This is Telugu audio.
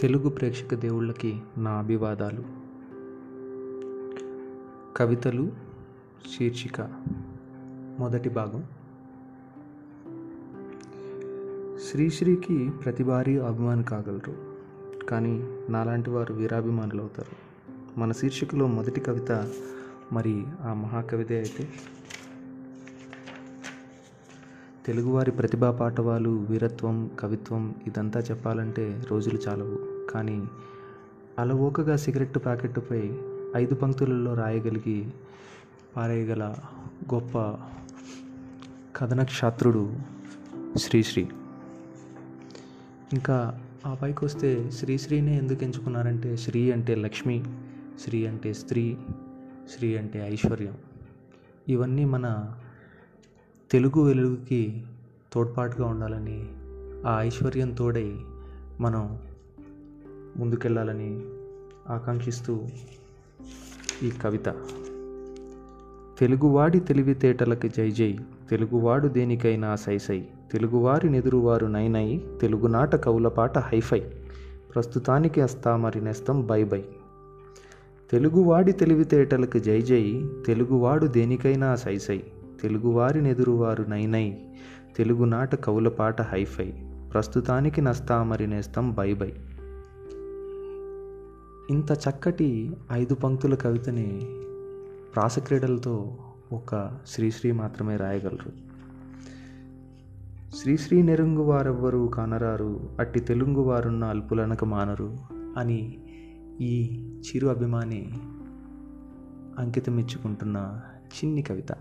తెలుగు ప్రేక్షక దేవుళ్ళకి నా అభివాదాలు. కవితలు శీర్షిక మొదటి భాగం. శ్రీశ్రీకి ప్రతి వారి అభిమాని కాగలరు కానీ నాలాంటి వారు వీరాభిమానులు అవుతారు మన శీర్షికలో మొదటి కవిత మరి ఆ మహాకవితే అయితే? తెలుగువారి ప్రతిభా పాటవాలు వీరత్వం కవిత్వం ఇదంతా చెప్పాలంటే రోజులు చాలవు. కానీ అలవోకగా సిగరెట్టు ప్యాకెట్టుపై ఐదు పంక్తులలో రాయగలిగి పారేయగల గొప్ప కథనక్షాత్రుడు శ్రీశ్రీ. ఇంకా ఆ పైకి వస్తే శ్రీశ్రీనే ఎందుకు ఎంచుకున్నారంటే శ్రీ అంటే లక్ష్మి శ్రీ అంటే స్త్రీ శ్రీ అంటే ఐశ్వర్యం. ఇవన్నీ మన తెలుగు వెలుగుకి తోడ్పాటుగా ఉండాలని ఆ ఐశ్వర్యం తోడై మనం ముందుకెళ్ళాలని ఆకాంక్షిస్తూ ఈ కవిత. తెలుగువాడి తెలివితేటలకి జై జై తెలుగువాడు దేనికైనా సైసై తెలుగువారి నెదురువారు నైనై తెలుగునాట కవులపాట హైఫై ప్రస్తుతానికి అస్తా మరి నెస్తం బై బై. తెలుగువాడి తెలివితేటలకు జై జై తెలుగువాడు దేనికైనా సైసై తెలుగువారినెదురువారు నైనై. తెలుగునాట కవులపాట హైఫై. ప్రస్తుతానికి నస్తా మరి నేస్తం బై బై ఇంత చక్కటి ఐదు పంక్తుల కవితని ప్రాసక్రీడలతో ఒక శ్రీశ్రీ మాత్రమే రాయగలరు. శ్రీశ్రీ నెరుంగు వారెవ్వరు కానరారు అట్టి తెలుగు వారున్న అల్పులనక మానరు అని ఈ చిరు అభిమాని అంకితమిచ్చుకుంటున్న చిన్ని కవిత.